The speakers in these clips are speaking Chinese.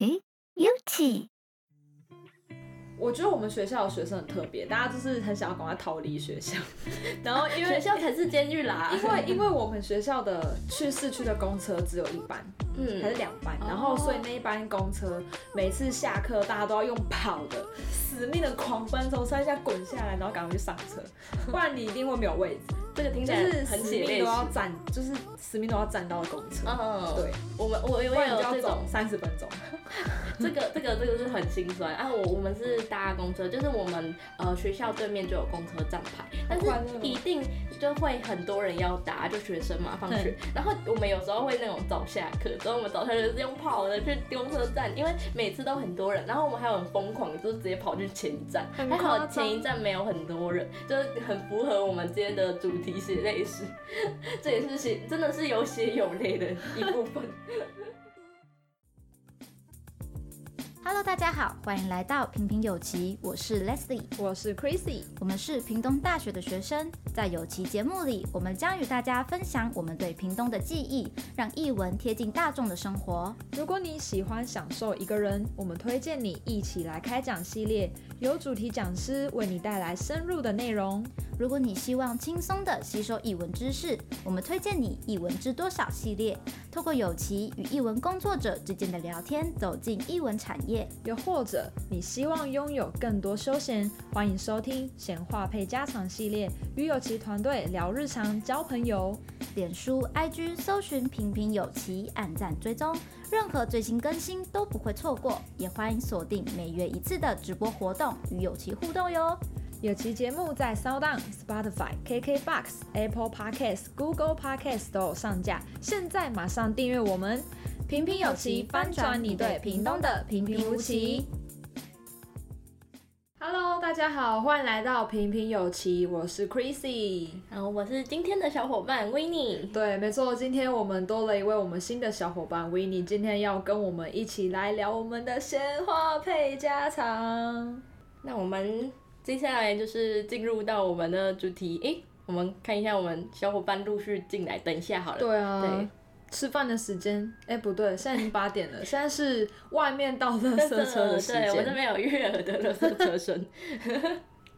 诶，有奇。我觉得我们学校的学生很特别，大家就是很想要赶快逃离学校，然后因为学校才是监狱啦。因为因为我们学校的去市区的公车只有一班，嗯，还是两班，然后所以那一班公车每次下课大家都要用跑的，死命的狂奔从山下滚下来，然后赶快去上车，不然你一定会没有位置。这个听起来很死命都要站，就是死命都要站到公车。嗯，对，我们我我也有这种三十分钟。这个这个这个是很心酸啊！我我们是搭公车，就是我们呃学校对面就有公车站牌，但是一定就会很多人要搭，就学生嘛，放学。然后我们有时候会那种早下课，所以我们早上就是用跑的去公车站，因为每次都很多人。然后我们还有很疯狂，就是直接跑去前一站，还好前一站没有很多人，就是很符合我们今天的主题血泪史。这也是血，真的是有血有泪的一部分。Hello，大家好，欢迎来到平平有奇，我是 Leslie，我是 Chrissy，我们是屏东大学的学生，在有奇节目里，我们将与大家分享我们对屏东的记忆，让译文贴近大众的生活。如果你喜欢享受一个人，我们推荐你一起来开讲系列，由主题讲师为你带来深入的内容。如果你希望轻松地吸收译文知识，我们推荐你译文知多少系列，透过有奇与译文工作者之间的聊天，走进译文产业。又或者你希望拥有更多休闲，欢迎收听闲话配家常系列，与有奇团队聊日常、交朋友。脸书、IG 搜寻平平有奇，按赞追踪，任何最新更新都不会错过。也欢迎锁定每月一次的直播活动，与有奇互动哟。有奇节目在 SoundOn、Spotify、KKBox、Apple Podcasts、Google Podcasts 都有上架，现在马上订阅我们！平平有奇，翻转你对屏东的平平无奇。Hello，大家好，欢迎来到平平有奇，我是 Chrissy，然后我是今天的小伙伴 Winnie。对，没错，今天我们多了一位我们新的小伙伴 Winnie，今天要跟我们一起来聊我们的闲话配家常。那我们。接下来就是进入到我们的主题，诶，我们看一下我们小伙伴陆续进来，等一下好了。对啊，对，吃饭的时间，诶，不对，现在已经八点了，现在是外面到垃圾车的时间。对，我这边有悦耳的垃圾车声，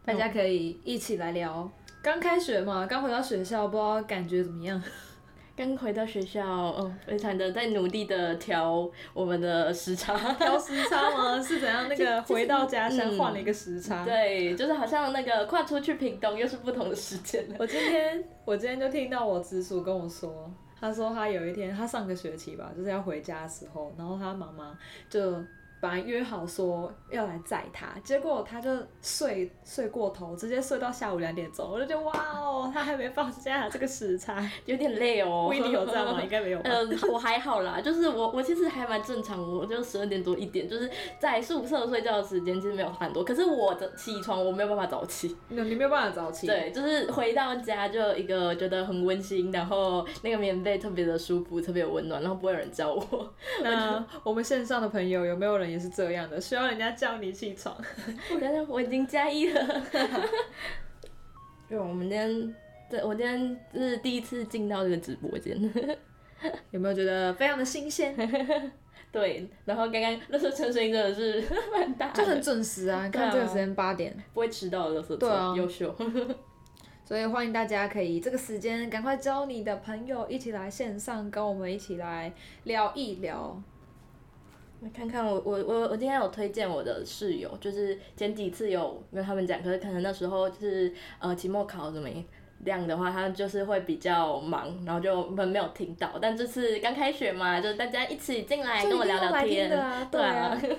大家可以一起来聊。刚开学嘛，刚回到学校，不知道感觉怎么样。刚回到学校，嗯，非常的在努力的调我们的时差，调时差吗？是怎样？那个回到家乡换了一个时差，嗯，对，就是好像那个跨出去屏东又是不同的时间。我今天我今天就听到我直属跟我说，他说他有一天他上个学期吧，就是要回家的时候，然后他妈妈就。本来约好说要来载他，结果他就睡睡过头，直接睡到下午两点钟。我就觉得哇哦，他还没放假，这个时差 有点累哦。不一定有这样吗？应该没有。嗯、呃，我还好啦，就是我我其实还蛮正常，我就十二点多一点，就是在宿舍睡觉的时间其实没有很多。可是我的起床我没有办法早起。你没有办法早起？对，就是回到家就一个觉得很温馨，然后那个棉被特别的舒服，特别有温暖，然后不会有人叫我。那 我们线上的朋友有没有人？也是这样的，需要人家叫你起床。但是我已经加一了。就我们今天，对，我今天是第一次进到这个直播间，有没有觉得非常的新鲜？对，然后刚刚垃圾车声音真的是蛮大，就很准时啊！看这个时间八点，不会迟到的垃圾车，对啊，优秀。所以欢迎大家可以这个时间赶快教你的朋友一起来线上跟我们一起来聊一聊。来看看我我我我今天有推荐我的室友，就是前几次有跟他们讲，可是可能那时候就是呃期末考怎么样的话，他就是会比较忙，然后就没没有听到。但这次刚开学嘛，就是大家一起进来跟我聊聊天，啊对啊。对啊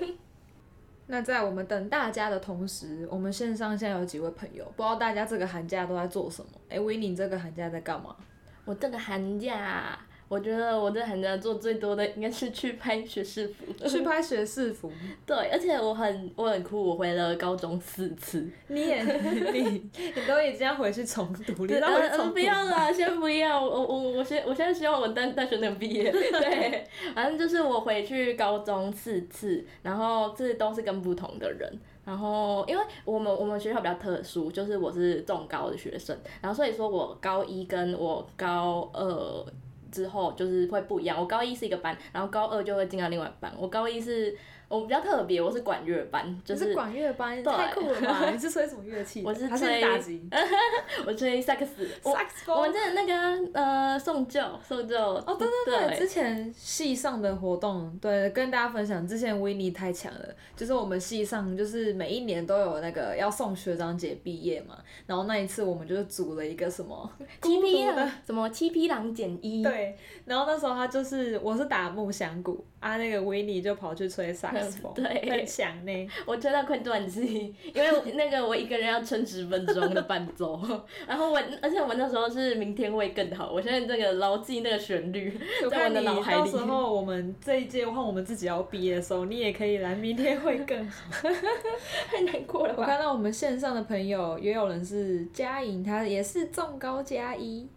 那在我们等大家的同时，我们线上现在有几位朋友，不知道大家这个寒假都在做什么？哎、欸，维尼这个寒假在干嘛？我这个寒假。我觉得我在寒假做最多的应该是去拍学士服，去拍学士服。对，而且我很我很酷，我回了高中四次。你也你你都已经要回去重读，你要回去不要啦，先不要。我我我先我现在希望我大大学能毕业。对，反正就是我回去高中四次，然后这都是跟不同的人。然后因为我们我们学校比较特殊，就是我是重高的学生，然后所以说我高一跟我高二。之后就是会不一样。我高一是一个班，然后高二就会进到另外一班。我高一是。我比较特别，我是管乐班，就是，是管乐班，太酷了吧？你是吹什么乐器？我是吹是打击，我吹萨克斯。萨克斯。我们在那个呃送旧送旧。哦，对对对，对之前系上的活动，对，跟大家分享，之前维尼太强了，就是我们系上就是每一年都有那个要送学长姐毕业嘛，然后那一次我们就是组了一个什么 七匹狼，什么七匹狼减一。对，然后那时候他就是我是打木箱鼓，啊那个威尼就跑去吹萨克斯。对，很强呢。我吹到快断气，因为那个我一个人要撑十分钟的伴奏，然后我，而且我们那时候是明天会更好。我现在这个牢记那个旋律，在我的脑海里。到时候我们这一届换我们自己要毕业的时候，你也可以来，明天会更好。太难过了吧。我看到我们线上的朋友也有人是佳颖，他也是重高加一。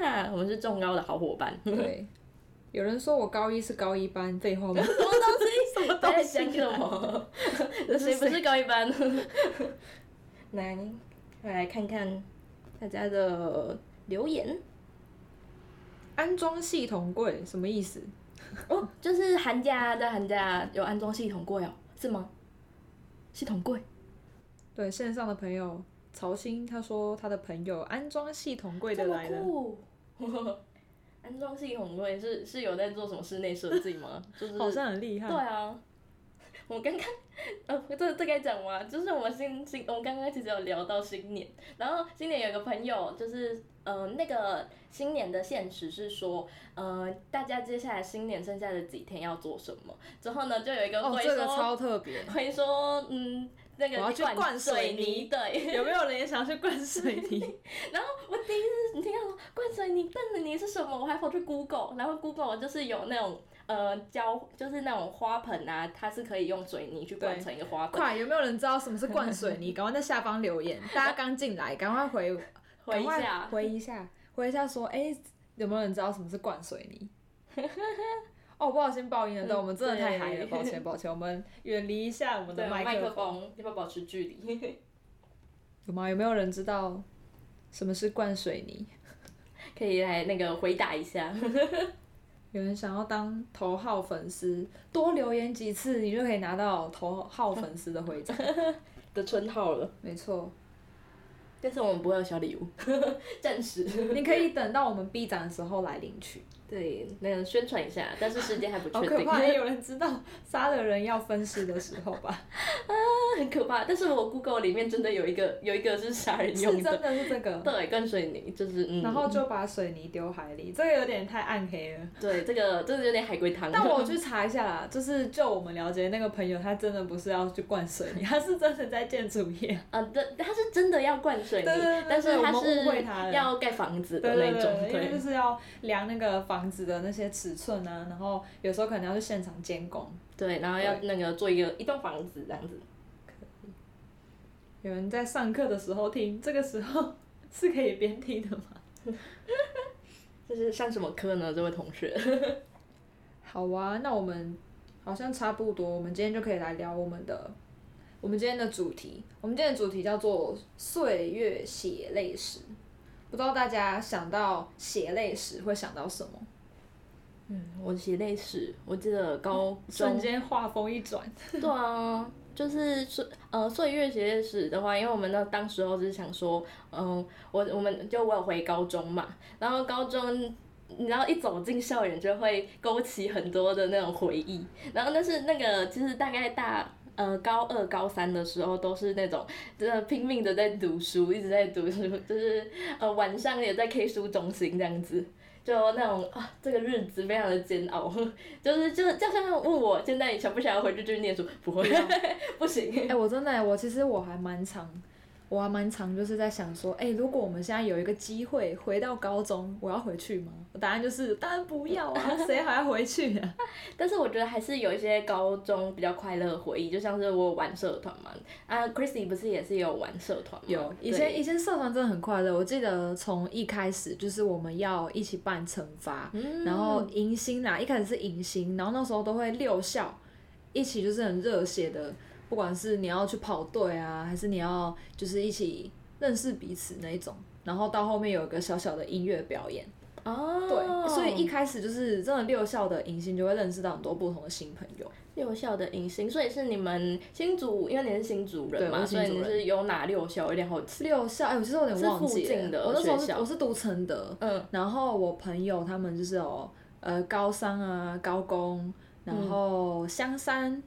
啊，我们是重高的好伙伴。对。有人说我高一是高一班，废话吗？什么东西？什么东西？讲什么？谁不是高一班？来，来看看大家的留言。安装系统柜什么意思？哦，就是寒假在寒假有安装系统柜哦，是吗？系统柜。对，线上的朋友曹鑫他说他的朋友安装系统柜的来了。安装系统柜是是有在做什么室内设计吗？就是好像很厉害。对啊，我刚刚呃，这这该讲吗？就是我们新新，我们刚刚其实有聊到新年，然后新年有个朋友就是呃那个新年的现实是说呃大家接下来新年剩下的几天要做什么？之后呢就有一个会说、哦这个、超特别，会说嗯。那个我要去灌水泥，对，有没有人也想要去灌水泥？然后我第一次你听到说灌水泥，灌水泥是什么？我还跑去 Google，然后 Google 就是有那种呃浇，就是那种花盆啊，它是可以用水泥去灌成一个花盆。快，有没有人知道什么是灌水泥？赶快在下方留言，大家刚进来，赶快回 回一下，回一下，回一下说，哎、欸，有没有人知道什么是灌水泥？哦，不小心爆音了，但，我们真的太嗨了，抱歉抱歉，我们远离一下我们的麦克风，要不要保持距离？有吗？有没有人知道什么是灌水泥？可以来那个回答一下。有人想要当头号粉丝，多留言几次，你就可以拿到头号粉丝的徽章的称号了。没错。但是我们不会有小礼物，暂时。你可以等到我们闭展的时候来领取。对，那个宣传一下，但是时间还不确定。好可怕！有人知道杀了人要分尸的时候吧？啊，很可怕。但是我 Google 里面真的有一个，有一个是杀人用的。是真的是这个。对，灌水泥就是嗯。然后就把水泥丢海里，这个有点太暗黑了。对，这个真的有点海龟汤。但我去查一下啦，就是就我们了解那个朋友，他真的不是要去灌水泥，他是真的在建筑业。啊，对，他是真的要灌水泥，对对对对，但是他是误会他要盖房子的那种，对，对，对，对，因为就是要量那个房子的那些尺寸啊，然后有时候可能要去现场监工，对，然后要那个做一个一栋房子这样子。可以。有人在上课的时候听，这个时候 是可以边听的吗？这是上什么课呢，这位同学？好啊，那我们好像差不多，我们今天就可以来聊我们的，我们今天的主题。我们今天的主题叫做岁月血泪史。不知道大家想到血泪史会想到什么？嗯，我写历史，我记得高瞬间画风一转。对啊，就是岁呃岁月写历史的话，因为我们那当时候是想说，嗯、呃，我我们就我有回高中嘛，然后高中，你知道一走进校园就会勾起很多的那种回忆，然后那是那个其实大概大。呃，高二、高三的时候都是那种，真的拼命的在读书，一直在读书，就是呃晚上也在 K 书中心这样子，就那种啊，这个日子非常的煎熬，就是就是就像问我现在你想不想要回去继续念书？不会，不，行。哎、欸，我真的，我其实我还蛮常。我还蛮常就是在想说，哎、欸，如果我们现在有一个机会回到高中，我要回去吗？我答案就是当然不要啊，谁还要回去啊？但是我觉得还是有一些高中比较快乐的回忆，就像是我玩社团嘛，啊，Chrissy 不是也是有玩社团吗？有，以前以前社团真的很快乐。我记得从一开始就是我们要一起办惩罚，嗯、然后迎新啦，一开始是迎新，然后那时候都会六校一起就是很热血的。不管是你要去跑队啊，还是你要就是一起认识彼此那一种，然后到后面有一个小小的音乐表演，哦，对，所以一开始就是真的六校的迎新就会认识到很多不同的新朋友。六校的迎新，所以是你们新竹，因为你是新竹人嘛，所以你是有哪六校？有点好奇。六校，哎，我其实有点忘记了。是附近的我那时候是我是读承德，嗯，然后我朋友他们就是有呃高商啊、高工，然后香山、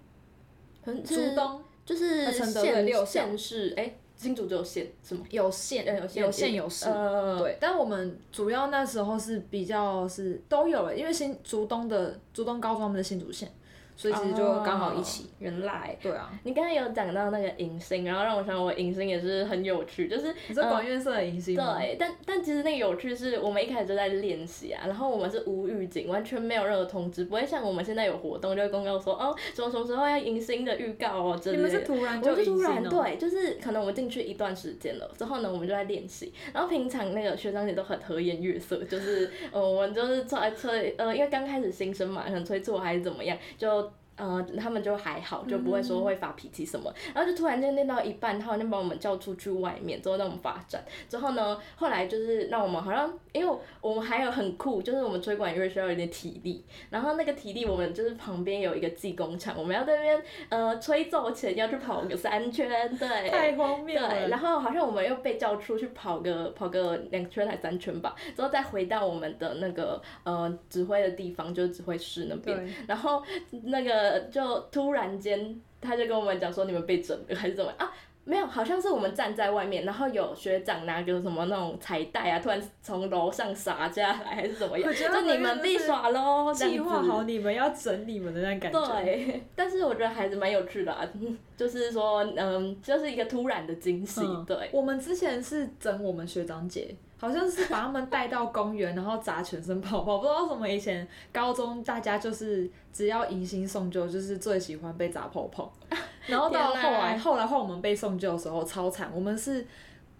竹东，就是承德的六县市，哎。新竹只有县是吗？有县，有县有县有市，呃、对。但我们主要那时候是比较是都有了，因为新竹东的竹东高中他们的新竹县。所以其实就刚好一起。Oh, 原来。对啊。你刚才有讲到那个迎新，然后让我想我迎新也是很有趣，就是。你是广院社的迎新吗？对，但但其实那个有趣是我们一开始就在练习啊，然后我们是无预警，完全没有任何通知，不会像我们现在有活动就会公告说哦什么什么时候要迎新的预告哦之类的。你们是突然就突然，对，就是可能我们进去一段时间了之后呢，我们就在练习，然后平常那个学长姐都很和颜悦色，就是呃我们就是在催呃因为刚开始新生嘛，可能催促还是怎么样就。呃，他们就还好，就不会说会发脾气什么，嗯、然后就突然间练到一半，他好像把我们叫出去外面，之后让我们罚站。之后呢，后来就是让我们好像，因为我们还有很酷，就是我们吹管乐需要有点体力，然后那个体力我们就是旁边有一个技工厂，我们要在那边呃吹奏前要去跑个三圈，对，太荒谬了。对，然后好像我们又被叫出去跑个跑个两圈还三圈吧，之后再回到我们的那个呃指挥的地方，就是指挥室那边，然后那个。就突然间，他就跟我们讲说，你们被整了还是怎么啊？没有，好像是我们站在外面，然后有学长拿个什么那种彩带啊，突然从楼上洒下来还是怎么样？就你们被耍喽！计划好你们要整你们的那感觉。对，但是我觉得还是蛮有趣的啊，就是说，嗯，就是一个突然的惊喜。嗯、对，我们之前是整我们学长姐。好像是把他们带到公园，然后砸全身泡泡，不知道为什么以前高中大家就是只要迎新送旧，就是最喜欢被砸泡泡。然后到后来，后来后我们被送救的时候超惨，我们是。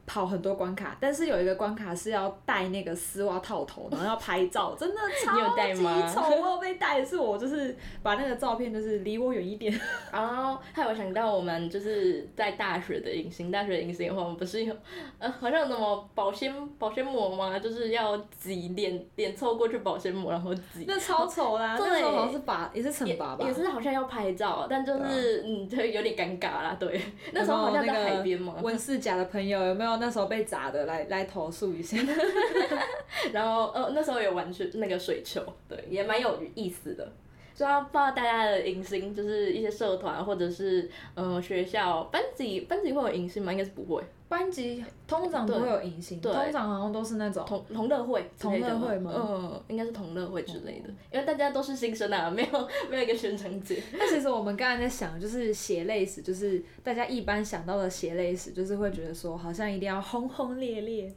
跑很多关卡，但是有一个关卡是要戴那个丝袜套头，然后要拍照，真的超级丑。我有被戴，是我就是把那个照片就是离我远一点。然 后还有想到我们就是在大学的隐形，大学的迎新的话，我们不是有呃好像什么保鲜保鲜膜吗？就是要挤脸脸凑过去保鲜膜，然后挤。那超丑啦！对，那时候好像是罚也是惩罚吧？也是好像要拍照，但就是嗯，就有点尴尬啦。对，那时候好像在海边嘛。温世甲的朋友有没有？那时候被砸的，来来投诉一下。然后呃，那时候有玩水那个水球，对，也蛮有意思的。就要不知道大家的迎新，就是一些社团或者是嗯、呃、学校班级，班级会有迎新吗？应该是不会。班级通常都会有迎新，通常好像都是那种同同乐会，同乐会吗？嗯，应该是同乐会之类的，因为大家都是新生啊，没有没有一个学长姐。那其实我们刚才在想，就是血泪史，就是大家一般想到的血泪史，就是会觉得说好像一定要轰轰烈烈，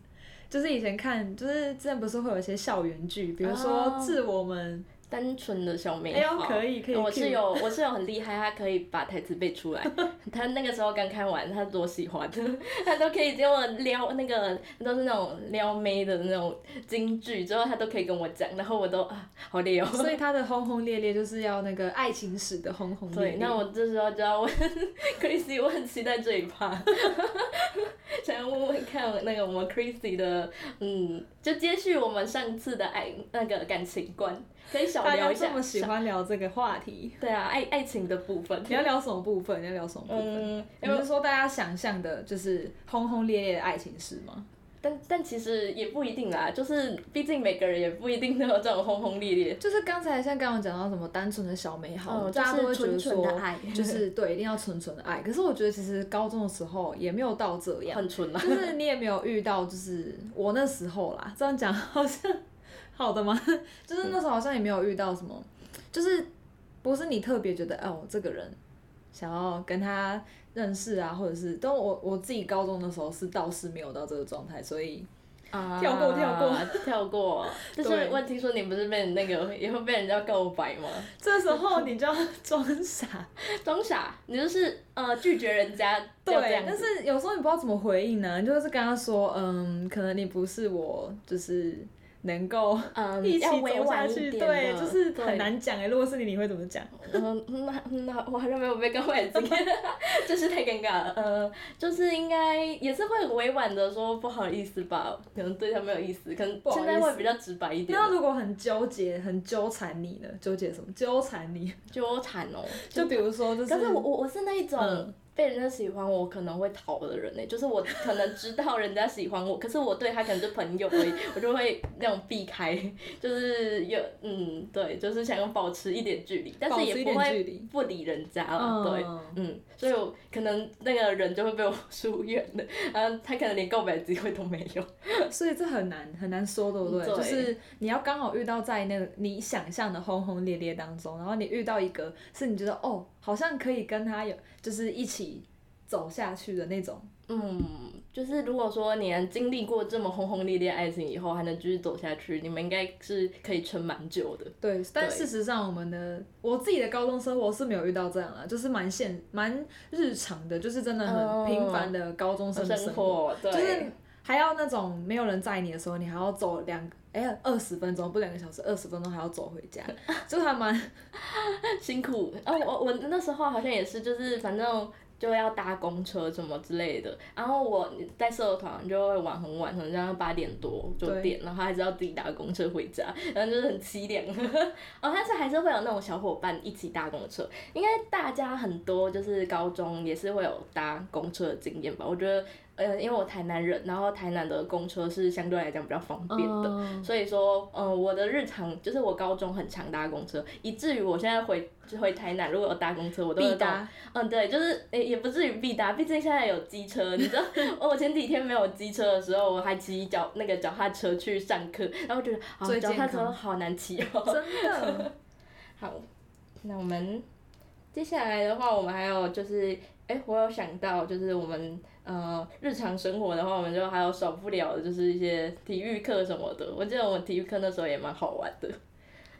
就是以前看，就是之前不是会有一些校园剧，比如说《致我们》。单纯的小美好，可以可以。我是有我是有很厉害，他可以把台词背出来。他那个时候刚看完，他多喜欢，他都可以给我撩那个都是那种撩妹的那种京剧，之后他都可以跟我讲，然后我都啊好累哦。所以 他的轰轰烈烈就是要那个爱情史的轰轰烈烈。对，那我这时候就要问 Chrissy，我很期待这一趴，想要问问看那个我们 Chrissy 的，嗯，就接续我们上次的爱那个感情观。可以小聊一下。大家这么喜欢聊这个话题。对啊，爱爱情的部分。你要聊什么部分？你要聊什么部分？嗯，你是说大家想象的就是轰轰烈烈的爱情史吗？但但其实也不一定啦，就是毕竟每个人也不一定都有这种轰轰烈烈。就是刚才像刚刚讲到什么单纯的小美好，大家都会觉得说，就是对，一定要纯纯的爱。可是我觉得其实高中的时候也没有到这样，很纯啊。就是你也没有遇到，就是我那时候啦，这样讲好像。好的吗？就是那时候好像也没有遇到什么，嗯、就是不是你特别觉得哦，这个人想要跟他认识啊，或者是，但我我自己高中的时候是倒是没有到这个状态，所以啊跳过跳过跳过。但是问题说你不是被那个也会被人家告白吗？这时候你就要装傻，装傻，你就是呃拒绝人家。对，但是有时候你不知道怎么回应呢？你就是跟他说，嗯，可能你不是我，就是。能够嗯一起走下去，对，就是很难讲哎。如果是你，你会怎么讲？嗯，那那我好像没有被告白经验，真是太尴尬了。呃，就是应该也是会委婉的说不好意思吧，可能对他没有意思，可能现在会比较直白一点。那如果很纠结、很纠缠你呢？纠结什么？纠缠你？纠缠哦。就比如说，就是。可是我我我是那一种。嗯被人家喜欢我可能会逃的人呢，就是我可能知道人家喜欢我，可是我对他可能是朋友而已，我就会那种避开，就是有嗯对，就是想要保持一点距离，但是也不会不理人家了，对，嗯，所以我可能那个人就会被我 疏远了，然后他可能连告白的机会都没有，所以这很难很难说，对不对？对就是你要刚好遇到在那个你想象的轰轰烈烈当中，然后你遇到一个是你觉得哦。好像可以跟他有，就是一起走下去的那种。嗯，就是如果说你能经历过这么轰轰烈烈爱情以后，还能继续走下去，你们应该是可以撑蛮久的。对，但事实上，我们的我自己的高中生活是没有遇到这样啊，就是蛮现蛮日常的，就是真的很平凡的高中生活，生活，对，就是还要那种没有人载你的时候，你还要走两。哎呀，二十分钟不两个小时，二十分钟还要走回家，就还蛮 辛苦。哦，我我那时候好像也是，就是反正就要搭公车什么之类的。然后我在社团就会玩很晚，可能要八点多九点，然后还是要自己搭公车回家，然后就是很凄凉。哦，但是还是会有那种小伙伴一起搭公车，应该大家很多就是高中也是会有搭公车的经验吧？我觉得。呃，因为我台南人，然后台南的公车是相对来讲比较方便的，嗯、所以说，呃，我的日常就是我高中很常搭公车，以至于我现在回就回台南，如果有搭公车，我都会搭。嗯，对，就是诶、欸，也不至于必搭，毕竟现在有机车，你知道，我前几天没有机车的时候，我还骑脚那个脚踏车去上课，然后觉得啊，脚踏车好难骑哦。真的。好，那我们接下来的话，我们还有就是，哎、欸，我有想到就是我们。呃，日常生活的话，我们就还有少不了的，就是一些体育课什么的。我记得我们体育课那时候也蛮好玩的。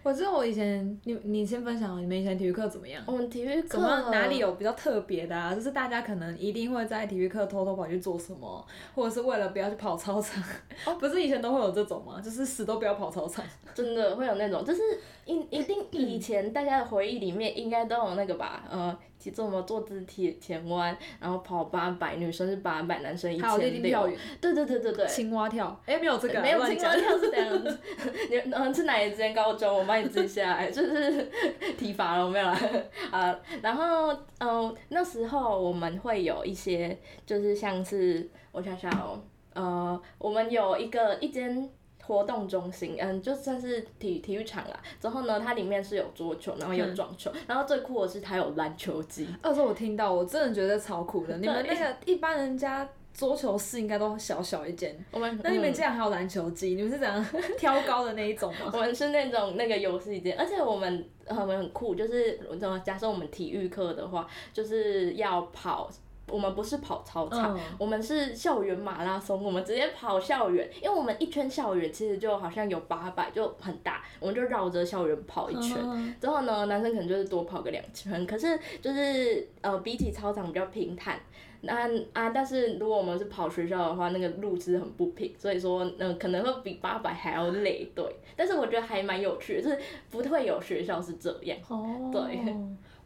我记得我以前，你你先分享，你们以前体育课怎么样？我们体育课哪里有比较特别的啊？就是大家可能一定会在体育课偷偷跑去做什么，或者是为了不要去跑操场。哦，不是以前都会有这种吗？就是死都不要跑操场。真的会有那种，就是一一定以前大家的回忆里面应该都有那个吧？呃。其实做什么坐姿体前弯，然后跑八百，女生是八百，男生一千六。对对对对对。青蛙跳，哎、欸，没有这个。没有青蛙跳是这样子。你嗯，是哪一间高中？我帮你记下来，就是体罚了，我没有啦。啊，然后嗯，那时候我们会有一些，就是像是我想想哦，呃，我们有一个一间。活动中心，嗯，就算是体体育场啦。之后呢，它里面是有桌球，然后有撞球，嗯、然后最酷的是它有篮球机。那时候我听到，我真的觉得超酷的。你们那个一般人家桌球室应该都小小一间，我们那你们竟然还有篮球机？你们是怎样 挑高的那一种吗？我们是那种那个游戏间，而且我们我们很酷，就是假设我们体育课的话，就是要跑。我们不是跑操场，嗯、我们是校园马拉松。我们直接跑校园，因为我们一圈校园其实就好像有八百，就很大，我们就绕着校园跑一圈。嗯、之后呢，男生可能就是多跑个两圈。可是就是呃，比起操场比较平坦。那啊，但是如果我们是跑学校的话，那个路是很不平，所以说嗯、呃，可能会比八百还要累。对，但是我觉得还蛮有趣的，就是不会有学校是这样。哦。对。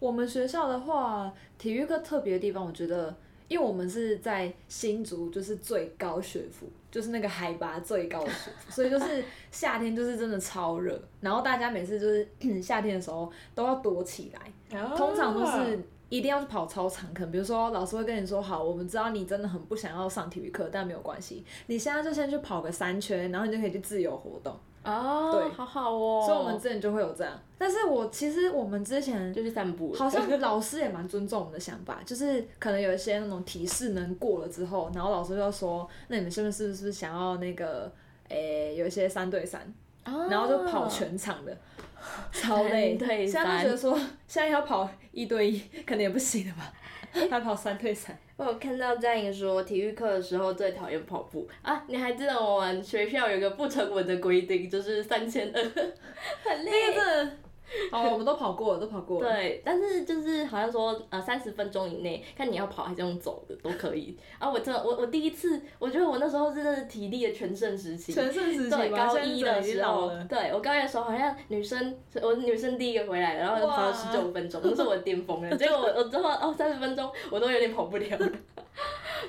我们学校的话，体育课特别的地方，我觉得，因为我们是在新竹，就是最高学府，就是那个海拔最高的学府，所以就是夏天就是真的超热，然后大家每次就是 夏天的时候都要躲起来，通常都是一定要去跑操场，可能比如说老师会跟你说，好，我们知道你真的很不想要上体育课，但没有关系，你现在就先去跑个三圈，然后你就可以去自由活动。哦，对，好好哦。所以我们之前就会有这样，但是我其实我们之前就是散步，好像老师也蛮尊重我们的想法，就是可能有一些那种提示能过了之后，然后老师就说，那你们是不是是不是想要那个，诶、欸，有一些三对三，哦、然后就跑全场的，超累。对，现在就觉得说，现在要跑一对一，可能也不行了吧。还跑三对三，我有看到佳颖说，体育课的时候最讨厌跑步啊！你还记得我们学校有个不成文的规定，就是三千二，很累。那个真的，哦，我们都跑过了，都跑过了。对，但是就是好像说，呃，三十分钟以内，看你要跑还是用走的都可以。啊，我真的，我我第一次，我觉得我那时候真的是体力的全盛时期。全盛时期。对，高一的时候，对我高一的时候好像女生，我女生第一个回来，然后跑了十九分钟，那是我的巅峰了。结果我我之后哦三十分钟我都有点跑不了了，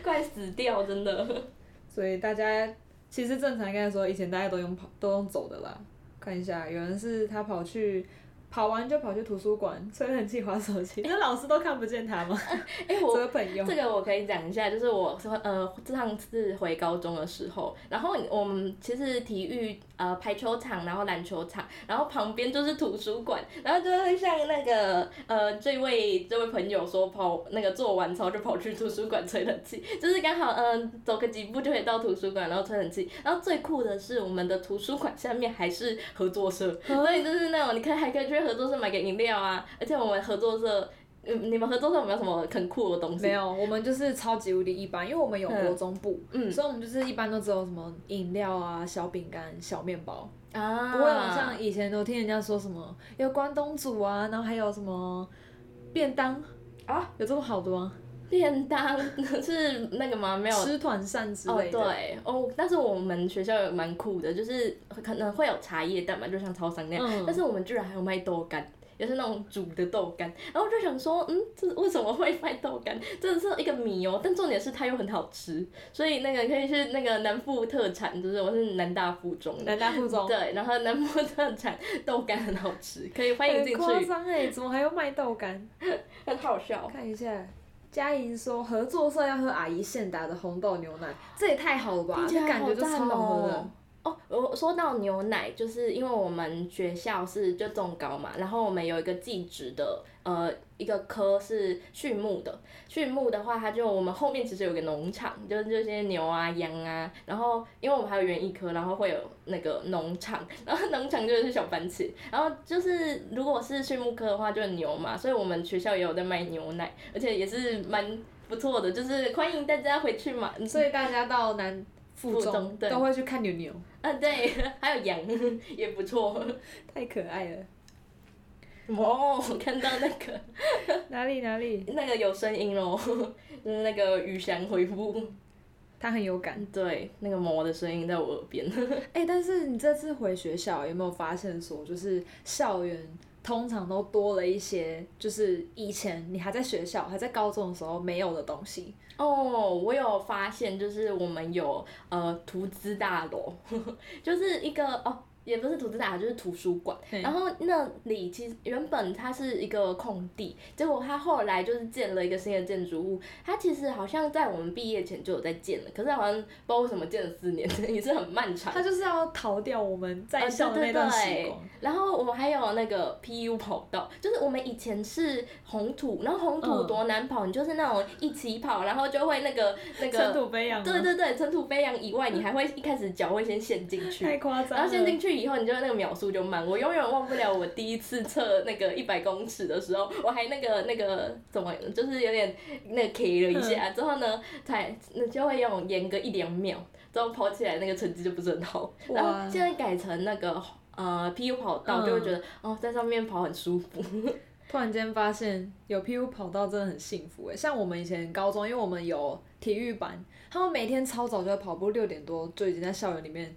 快死掉，真的。所以大家其实正常应该说，以前大家都用跑，都用走的啦。看一下，有人是他跑去。跑完就跑去图书馆吹冷气、滑手机，那 老师都看不见他吗？哎、欸，我这个我可以讲一下，就是我说呃上次回高中的时候，然后我们其实体育呃排球场，然后篮球场，然后旁边就是图书馆，然后就会像那个呃这位这位朋友说跑那个做完操就跑去图书馆吹冷气，就是刚好嗯、呃、走个几步就可以到图书馆，然后吹冷气，然后最酷的是我们的图书馆下面还是合作社，所以就是那种你可以还可以去。合作社买个饮料啊，而且我们合作社，嗯，你们合作社有没有什么很酷的东西？没有，我们就是超级无敌一般，因为我们有国中部，嗯，所以我们就是一般都只有什么饮料啊、小饼干、小面包，啊，不会有像以前都听人家说什么有关东煮啊，然后还有什么便当啊，有这么好的吗？便当 是那个吗？没有吃团膳之类的。哦，对哦，但是我们学校有蛮酷的，就是可能会有茶叶蛋嘛，就像超商那样。嗯、但是我们居然还有卖豆干，也是那种煮的豆干。然后我就想说，嗯，这为什么会卖豆干？真的是一个谜哦。但重点是它又很好吃，所以那个可以是那个南部特产，就是我是南大附中的。南大附中。对，然后南部特产豆干很好吃，可以欢迎进去。很夸张哎，怎么还要卖豆干？很好笑。看一下。佳莹说合作社要喝阿姨现打的红豆牛奶，这也太好了吧！这感觉就超好喝的。哦，我说到牛奶，就是因为我们学校是就中高嘛，然后我们有一个技职的。呃，一个科是畜牧的，畜牧的话，它就我们后面其实有个农场，就是这些牛啊、羊啊，然后因为我们还有园艺科，然后会有那个农场，然后农场就是小番茄，然后就是如果是畜牧科的话，就是牛嘛，所以我们学校也有在卖牛奶，而且也是蛮不错的，就是欢迎大家回去嘛，所以大家到南附中都会去看牛牛，嗯，对，还有羊也不错，太可爱了。哦，我看到那个 哪里哪里，那个有声音咯，就是那个雨翔回复，他很有感。对，那个魔的声音在我耳边。哎、欸，但是你这次回学校有没有发现说，就是校园通常都多了一些，就是以前你还在学校还在高中的时候没有的东西。哦，我有发现，就是我们有呃图资大楼，就是一个哦。也不是图资大楼，就是图书馆。嗯、然后那里其实原本它是一个空地，结果它后来就是建了一个新的建筑物。它其实好像在我们毕业前就有在建了，可是好像不知道为什么建了四年，也是很漫长。它就是要逃掉我们在校的那段时光。然后我们还有那个 PU 跑道，就是我们以前是红土，然后红土多难跑，嗯、你就是那种一起跑，然后就会那个那个尘土飞扬。对对对，尘土飞扬以外，你还会一开始脚会先陷进去。太夸张了。然后陷进去。以后你就那个秒数就慢，我永远忘不了我第一次测那个一百公尺的时候，我还那个那个怎么就是有点那个 K 了一下，之后呢才那就会用严格一两秒，之后跑起来那个成绩就不是很好。然后现在改成那个呃 PU 跑道，就会觉得、嗯、哦在上面跑很舒服。突然间发现有 PU 跑道真的很幸福诶，像我们以前高中，因为我们有体育班，他们每天超早就要跑步，六点多就已经在校园里面。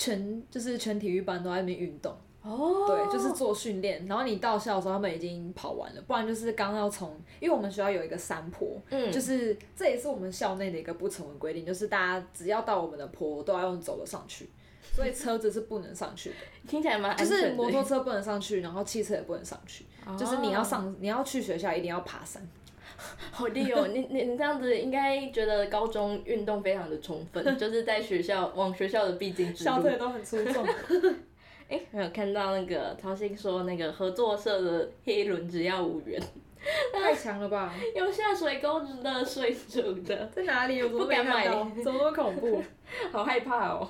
全就是全体育班都在那边运动，oh. 对，就是做训练。然后你到校的时候，他们已经跑完了，不然就是刚要从，因为我们学校有一个山坡，嗯，就是这也是我们校内的一个不成文规定，就是大家只要到我们的坡都要用走的上去，所以车子是不能上去的。听起来蛮。就是摩托车不能上去，然后汽车也不能上去，oh. 就是你要上你要去学校一定要爬山。好厉害哦！你你你这样子应该觉得高中运动非常的充分，就是在学校往学校的必经之路。小腿都很粗壮。哎、欸，没有看到那个曹鑫说那个合作社的黑轮只要五元，太强了吧？有下水沟子的水煮的，在哪里？我不敢买，怎么恐怖？好害怕哦！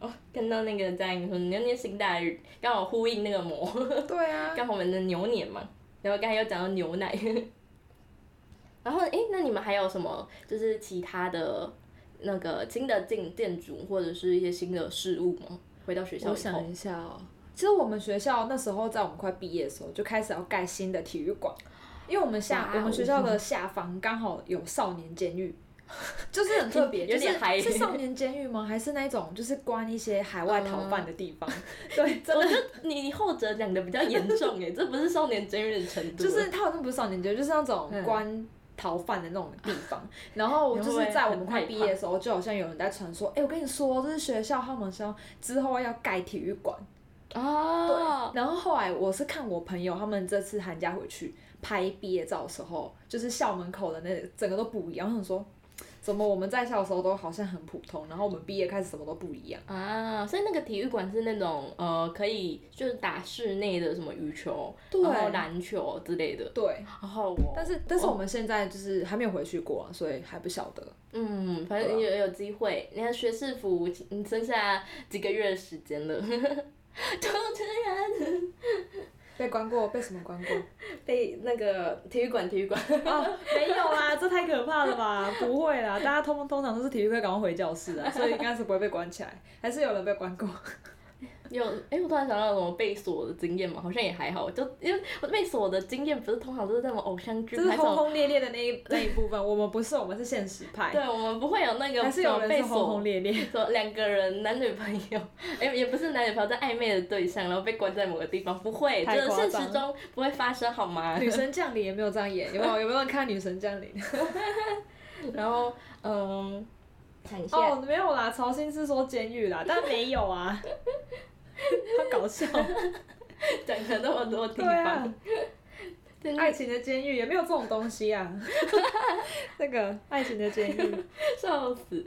哦，看到那个在说牛年行大运，刚好呼应那个魔。对啊。刚好我们的牛年嘛，然后刚才又讲到牛奶。然后，哎，那你们还有什么就是其他的那个新的建建筑或者是一些新的事物吗？回到学校。我想一下哦，其实我们学校那时候在我们快毕业的时候就开始要盖新的体育馆，因为我们下我们学校的下方刚好有少年监狱。就是很特别，就是是少年监狱吗？还是那种就是关一些海外逃犯的地方？嗯、对，真的，你你后者讲的比较严重诶，这不是少年监狱的程度。就是它好像不是少年监狱，就是那种关逃犯的那种地方。嗯、然后就是在我们快毕业的时候，就好像有人在传说，哎、欸，我跟你说，这是学校他们说之后要盖体育馆哦。对。然后后来我是看我朋友他们这次寒假回去拍毕业照的时候，就是校门口的那个、整个都不一样，我想说。怎么我们在校的时候都好像很普通，然后我们毕业开始什么都不一样啊？所以那个体育馆是那种呃可以就是打室内的什么羽球，然后篮球之类的。对。然后我，但是但是我们现在就是还没有回去过，所以还不晓得。嗯，反正有有机会。你看学士服，你剩下几个月的时间了。主持人。被关过？被什么关过？被那个体育馆，体育馆。哦，没有啦，这太可怕了吧？不会啦，大家通通常都是体育课赶快回教室啊，所以应该是不会被关起来。还是有人被关过。有，哎、欸，我突然想到什么被锁的经验嘛，好像也还好，就因为我被锁的经验不是通常都是那种偶像剧，就是轰轰烈烈的那一 那一部分，我们不是，我们是现实派。对，我们不会有那个。还是有人是轰轰烈烈。说两个人男女朋友，哎、欸，也不是男女朋友，在暧昧的对象，然后被关在某个地方，不会，就是现实中不会发生，好吗？女神 降临也没有这样演，有没有？有没有人看女神降临？然后，嗯。哦，没有啦，曹心是说监狱啦，但没有啊。好搞笑，讲了那么多地方，爱情的监狱也没有这种东西啊。那个爱情的监狱，笑死。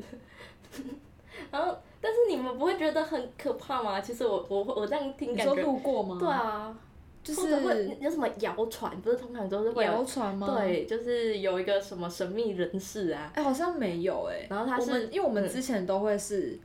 然后，但是你们不会觉得很可怕吗？其实我我我这样听感觉。你说路过吗？对啊，就是会有什么谣传，不是通常都是会谣传吗？对，就是有一个什么神秘人士啊。哎、欸，好像没有哎、欸。然后他是，因为我们之前都会是。嗯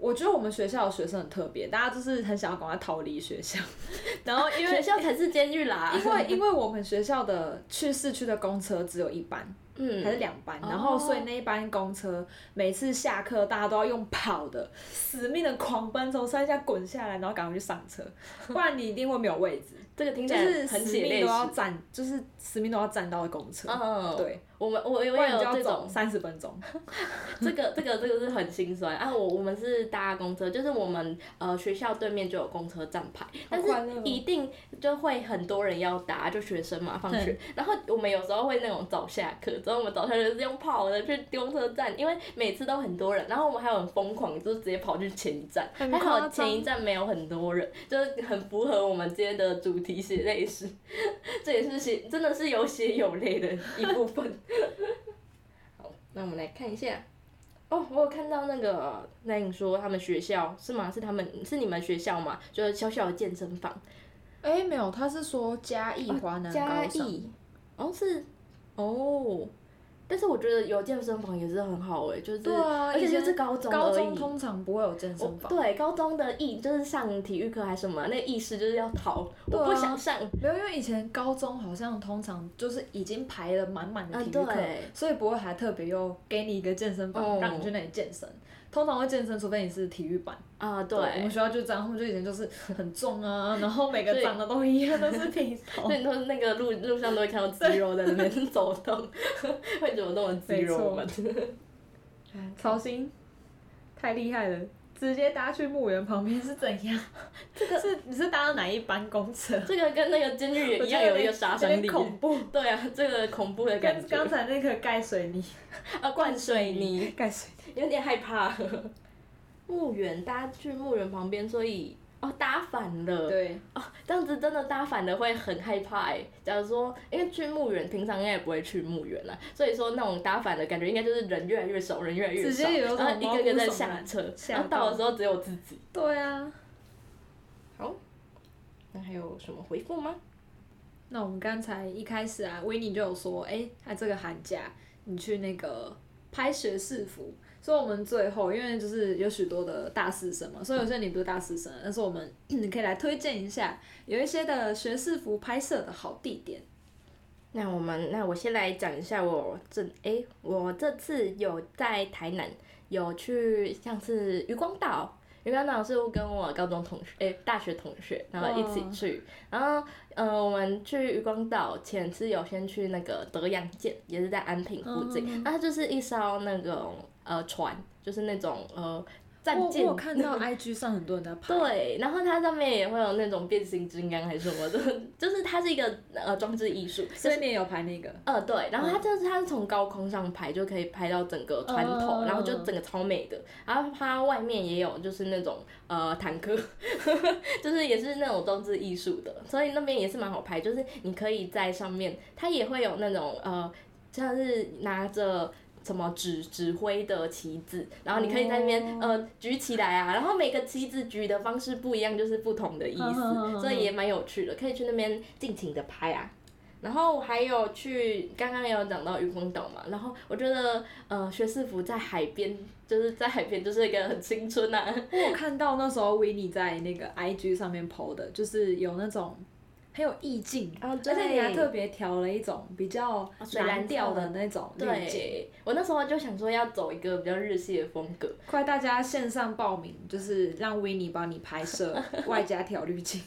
我觉得我们学校的学生很特别，大家就是很想要赶快逃离学校，然后因为学校才是监狱啦。因为因为我们学校的去市区的公车只有一班，嗯，还是两班，然后所以那一班公车每次下课大家都要用跑的，死命的狂奔从山下滚下来，然后赶快去上车，不然你一定会没有位置。这个听起来很就是死命都要站，就是死命都要站到的公车。嗯，对。我们我我也有这种三十分钟，这个这个这个是很心酸啊！我我们是搭公车，就是我们呃学校对面就有公车站牌，但是一定就会很多人要搭，就学生嘛放学，然后我们有时候会那种早下课，之后我们早下课是用跑的去丢车站，因为每次都很多人，然后我们还有很疯狂，就是直接跑去前一站，还好前一站没有很多人，就是很符合我们今天的主题血泪史，这也是血真的是有血有泪的一部分。好，那我们来看一下。哦，我有看到那个那颖说他们学校是吗？是他们是你们学校吗？就是小小的健身房。哎、欸，没有，他是说嘉义华南高哦。嘉义。哦，是。哦。但是我觉得有健身房也是很好诶，就是对，啊、而且就是高中。高中通常不会有健身房。对，高中的意就是上体育课还是什么，那个意识就是要逃，啊、我不想上。没有，因为以前高中好像通常就是已经排了满满的体育课，啊、所以不会还特别又给你一个健身房，哦、让你去那里健身。通常会健身，除非你是体育班啊。对，我们学校就这样，他们就以前就是很重啊，然后每个长得都一样，都是平头。所以都是那个路路上都会看到肌肉在那边走动，会走动的肌肉们。操心，太厉害了！直接搭去墓园旁边是怎样？这个是你是搭到哪一班公车？这个跟那个监狱也一样有一个杀伤力。恐怖。对啊，这个恐怖的感觉。刚才那个盖水泥，啊，灌水泥，盖水泥。有点害怕，墓园，大家去墓园旁边，所以哦搭反了，对，哦这样子真的搭反了会很害怕哎。假如说，因为去墓园，平常应该也不会去墓园了，所以说那种搭反的感觉，应该就是人越来越少，人越来越少，然后一个个在下车，然后到的时候只有自己。对啊。好，那还有什么回复吗？那我们刚才一开始啊，维尼就有说，哎、欸，他这个寒假你去那个拍学士服。所以，我们最后，因为就是有许多的大四生嘛，所以有些你不是大四生，但是我们 你可以来推荐一下，有一些的学士服拍摄的好地点。那我们，那我先来讲一下我这，哎、欸，我这次有在台南有去，像是渔光岛，渔光岛是跟我高中同学，诶、欸，大学同学，然后一起去。然后，呃，我们去渔光岛前是有先去那个德阳舰，也是在安平附近。那、嗯、它就是一艘那种呃船，就是那种呃。战舰我看到 IG 上很多人在拍。对，然后它上面也会有那种变形金刚还是什么的，就是它是一个呃装置艺术。所以你也有拍那个？呃，对，然后它就是它是从高空上拍就可以拍到整个船头，然后就整个超美的。然后它外面也有就是那种呃坦克，就是也是那种装置艺术的，所以那边也是蛮好拍。就是你可以在上面，它也会有那种呃像是拿着。什么指指挥的旗子，然后你可以在那边、oh. 呃举起来啊，然后每个旗子举的方式不一样，就是不同的意思，所以也蛮有趣的，可以去那边尽情的拍啊。然后还有去刚刚也有讲到渔光岛嘛，然后我觉得呃学士服在海边，就是在海边就是一个很青春啊。我看到那时候维尼在那个 IG 上面 PO 的，就是有那种。很有意境，而且你还特别调了一种比较蓝调的那种滤镜。对，我那时候就想说要走一个比较日系的风格。快大家线上报名，就是让维尼帮你拍摄，外加调滤镜。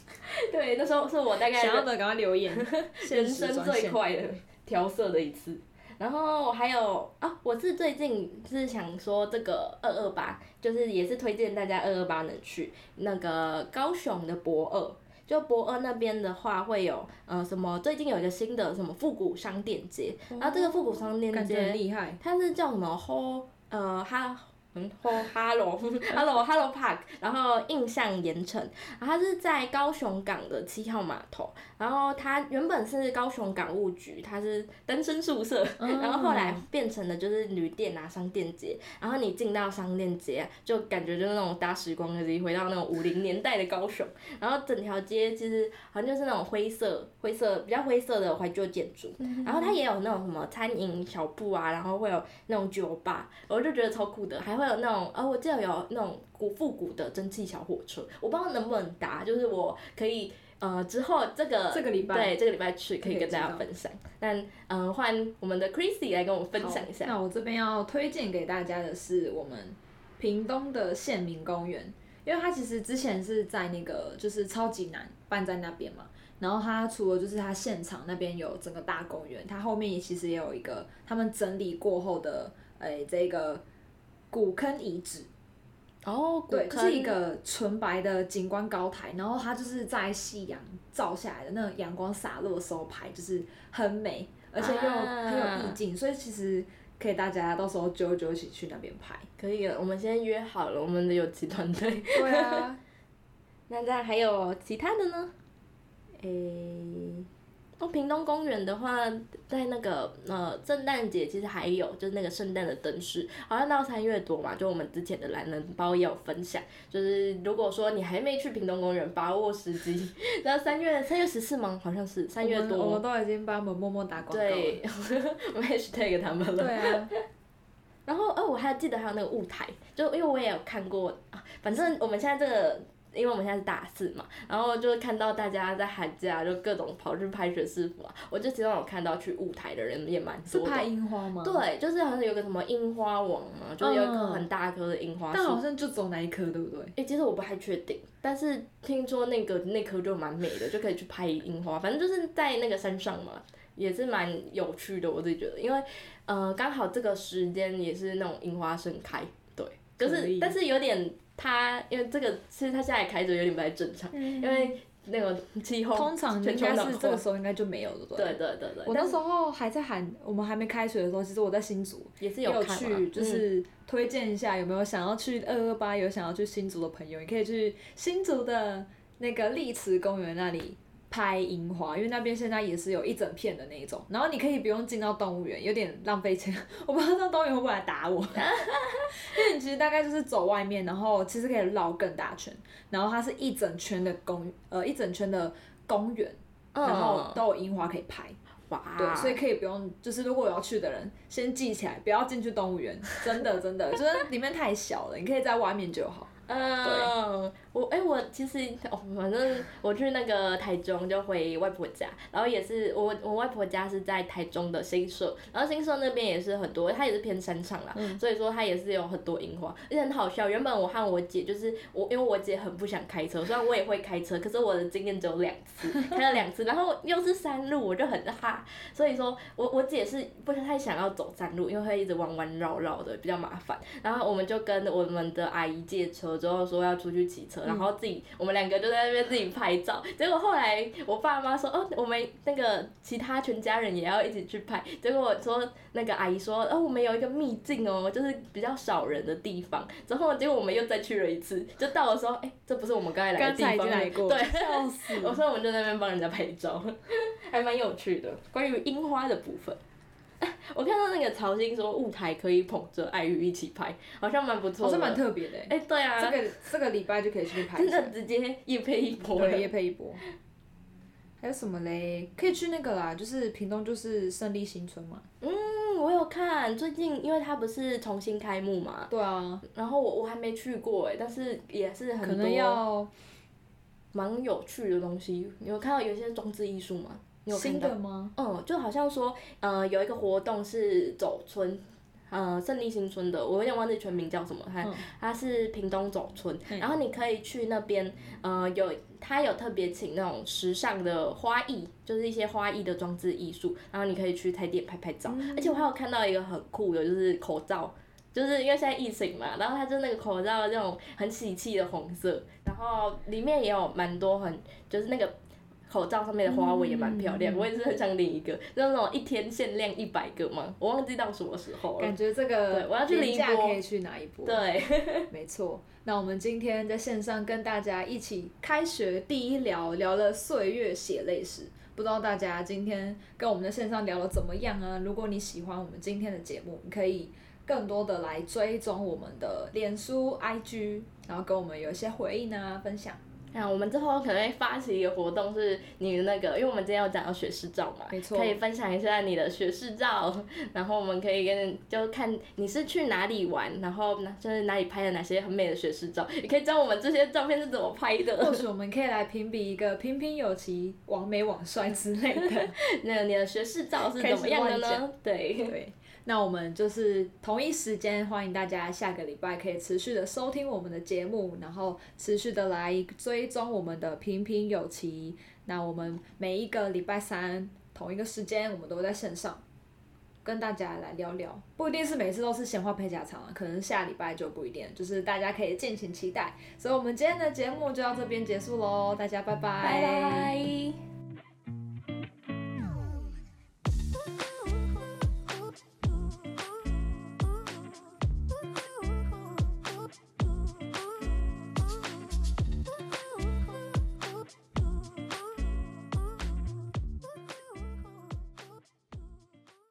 对，那时候是我大概想要的，赶快留言。人生最快的调色的一次。然后还有啊，我是最近是想说这个二二八，就是也是推荐大家二二八能去那个高雄的博二。就博恩那边的话，会有呃什么？最近有一个新的什么复古商店街，然后这个复古商店街，它是叫什么？吼呃哈。嗯，或 Hello，Hello，Hello Park，然后印象盐城，然后它是在高雄港的七号码头，然后它原本是高雄港务局，它是单身宿舍，然后后来变成了就是旅店啊商店街，然后你进到商店街，就感觉就是那种搭时光机回到那种五零年代的高雄，然后整条街其实好像就是那种灰色灰色比较灰色的怀旧建筑，然后它也有那种什么餐饮小铺啊，然后会有那种酒吧，我就觉得超酷的，还会。还有那种，呃，我记得有那种古复古的蒸汽小火车，我不知道能不能搭，就是我可以，呃，之后这个这个礼拜对这个礼拜去可以跟大家分享。但，嗯，换我们的 Chrissy 来跟我们分享一下。那我这边要推荐给大家的是我们屏东的县民公园，因为它其实之前是在那个就是超级难办在那边嘛，然后它除了就是它现场那边有整个大公园，它后面也其实也有一个他们整理过后的，哎，这个。古坑遗址，哦，对，是一个纯白的景观高台，然后它就是在夕阳照下来的那种阳光洒落的时候拍，就是很美，而且又很有意境，所以其实可以大家到时候揪揪一起去那边拍。可以了，我们先约好了，我们的有机团队。对啊，那这样还有其他的呢？诶、欸。哦，屏东公园的话，在那个呃圣诞节其实还有，就是那个圣诞的灯饰，好像到三月多嘛，就我们之前的懒人包也有分享，就是如果说你还没去屏东公园，把握时机，然后三月三月十四吗？好像是三月多我，我们都已经帮我们默默打广告了，对，我们 hashtag 他们了，对啊，然后哦，我还记得还有那个雾台，就因为我也有看过啊，反正我们现在这个。因为我们现在是大四嘛，然后就看到大家在寒假就各种跑去拍学士服啊，我就其中有看到去舞台的人也蛮多的。是拍樱花吗？对，就是好像有个什么樱花王嘛，就有一棵很大棵的樱花树。但好像就走那一棵，对不对？诶、欸，其实我不太确定，但是听说那个那棵就蛮美的，就可以去拍樱花，反正就是在那个山上嘛，也是蛮有趣的，我自己觉得，因为呃刚好这个时间也是那种樱花盛开，对，就是但是有点。它因为这个其实他现在开着有点不太正常，嗯、因为那个气候通常应该是这个时候应该就没有了，对对对对。我那时候还在喊，我们还没开学的时候，其实我在新竹也是有，有去，就是推荐一下有没有想要去二二八有想要去新竹的朋友，你可以去新竹的那个丽池公园那里。拍樱花，因为那边现在也是有一整片的那一种，然后你可以不用进到动物园，有点浪费钱。我不知道这动物园会不会来打我，因为你其实大概就是走外面，然后其实可以绕更大圈，然后它是一整圈的公，呃，一整圈的公园，然后都有樱花可以拍。哇，对，所以可以不用，就是如果我要去的人先记起来，不要进去动物园，真的真的，就是里面太小了，你可以在外面就好。嗯，我哎、欸，我其实哦，反正我去那个台中就回外婆家，然后也是我我外婆家是在台中的新社，然后新社那边也是很多，它也是偏山上啦，嗯、所以说它也是有很多樱花，而且很好笑。原本我和我姐就是我，因为我姐很不想开车，虽然我也会开车，可是我的经验只有两次，开了两次，然后又是山路，我就很怕，所以说我我姐是不太想要走山路，因为会一直弯弯绕绕的，比较麻烦。然后我们就跟我们的阿姨借车。之后说要出去骑车，然后自己、嗯、我们两个就在那边自己拍照。结果后来我爸妈说，哦，我们那个其他全家人也要一起去拍。结果我说那个阿姨说，哦，我们有一个秘境哦，就是比较少人的地方。之后结果我们又再去了一次，就到的时候，哎，这不是我们刚才来的地方。刚才来过。对，笑死。我说我们就在那边帮人家拍照，还蛮有趣的。关于樱花的部分。我看到那个曹星说舞台可以捧着爱玉一起拍，好像蛮不错的。好像蛮特别的。哎、欸，对啊。这个这个礼拜就可以去拍。真的直接业配一波。对，业配一波。还有什么嘞？可以去那个啦，就是屏东就是胜利新村嘛。嗯，我有看，最近因为它不是重新开幕嘛。对啊。然后我我还没去过哎，但是也是很多。可能要。蛮有趣的东西，你有看到有一些装置艺术吗？有新的吗？嗯，就好像说，呃，有一个活动是走村，呃，胜利新村的，我有点忘记全名叫什么，它、嗯、它是屏东走村，嗯、然后你可以去那边，呃，有它有特别请那种时尚的花艺，就是一些花艺的装置艺术，然后你可以去台点拍拍照，嗯、而且我还有看到一个很酷的，就是口罩，就是因为现在疫情嘛，然后它就那个口罩那种很喜气的红色，然后里面也有蛮多很就是那个。口罩上面的花纹也蛮漂亮，嗯、我也是很想领一个，就那种一天限量一百个嘛，我忘记到什么时候了。感觉这个，对，我要去领一波，可以去哪一波。对，没错。那我们今天在线上跟大家一起开学第一聊，聊了岁月血泪史，不知道大家今天跟我们的线上聊的怎么样啊？如果你喜欢我们今天的节目，你可以更多的来追踪我们的脸书、IG，然后跟我们有一些回应啊，分享。那我们之后可能会发起一个活动，是你的那个，因为我们今天要讲到学士照嘛，没错，可以分享一下你的学士照，然后我们可以跟就看你是去哪里玩，然后就是哪里拍了哪些很美的学士照，也可以教我们这些照片是怎么拍的。或许我们可以来评比一个 平平有奇、网美网帅之类的。那你的学士照是怎么样的呢？对对。那我们就是同一时间，欢迎大家下个礼拜可以持续的收听我们的节目，然后持续的来追踪我们的平平有奇。那我们每一个礼拜三同一个时间，我们都在线上跟大家来聊聊，不一定是每次都是闲话配家常，可能下礼拜就不一定，就是大家可以敬请期待。所以，我们今天的节目就到这边结束喽，大家。拜拜。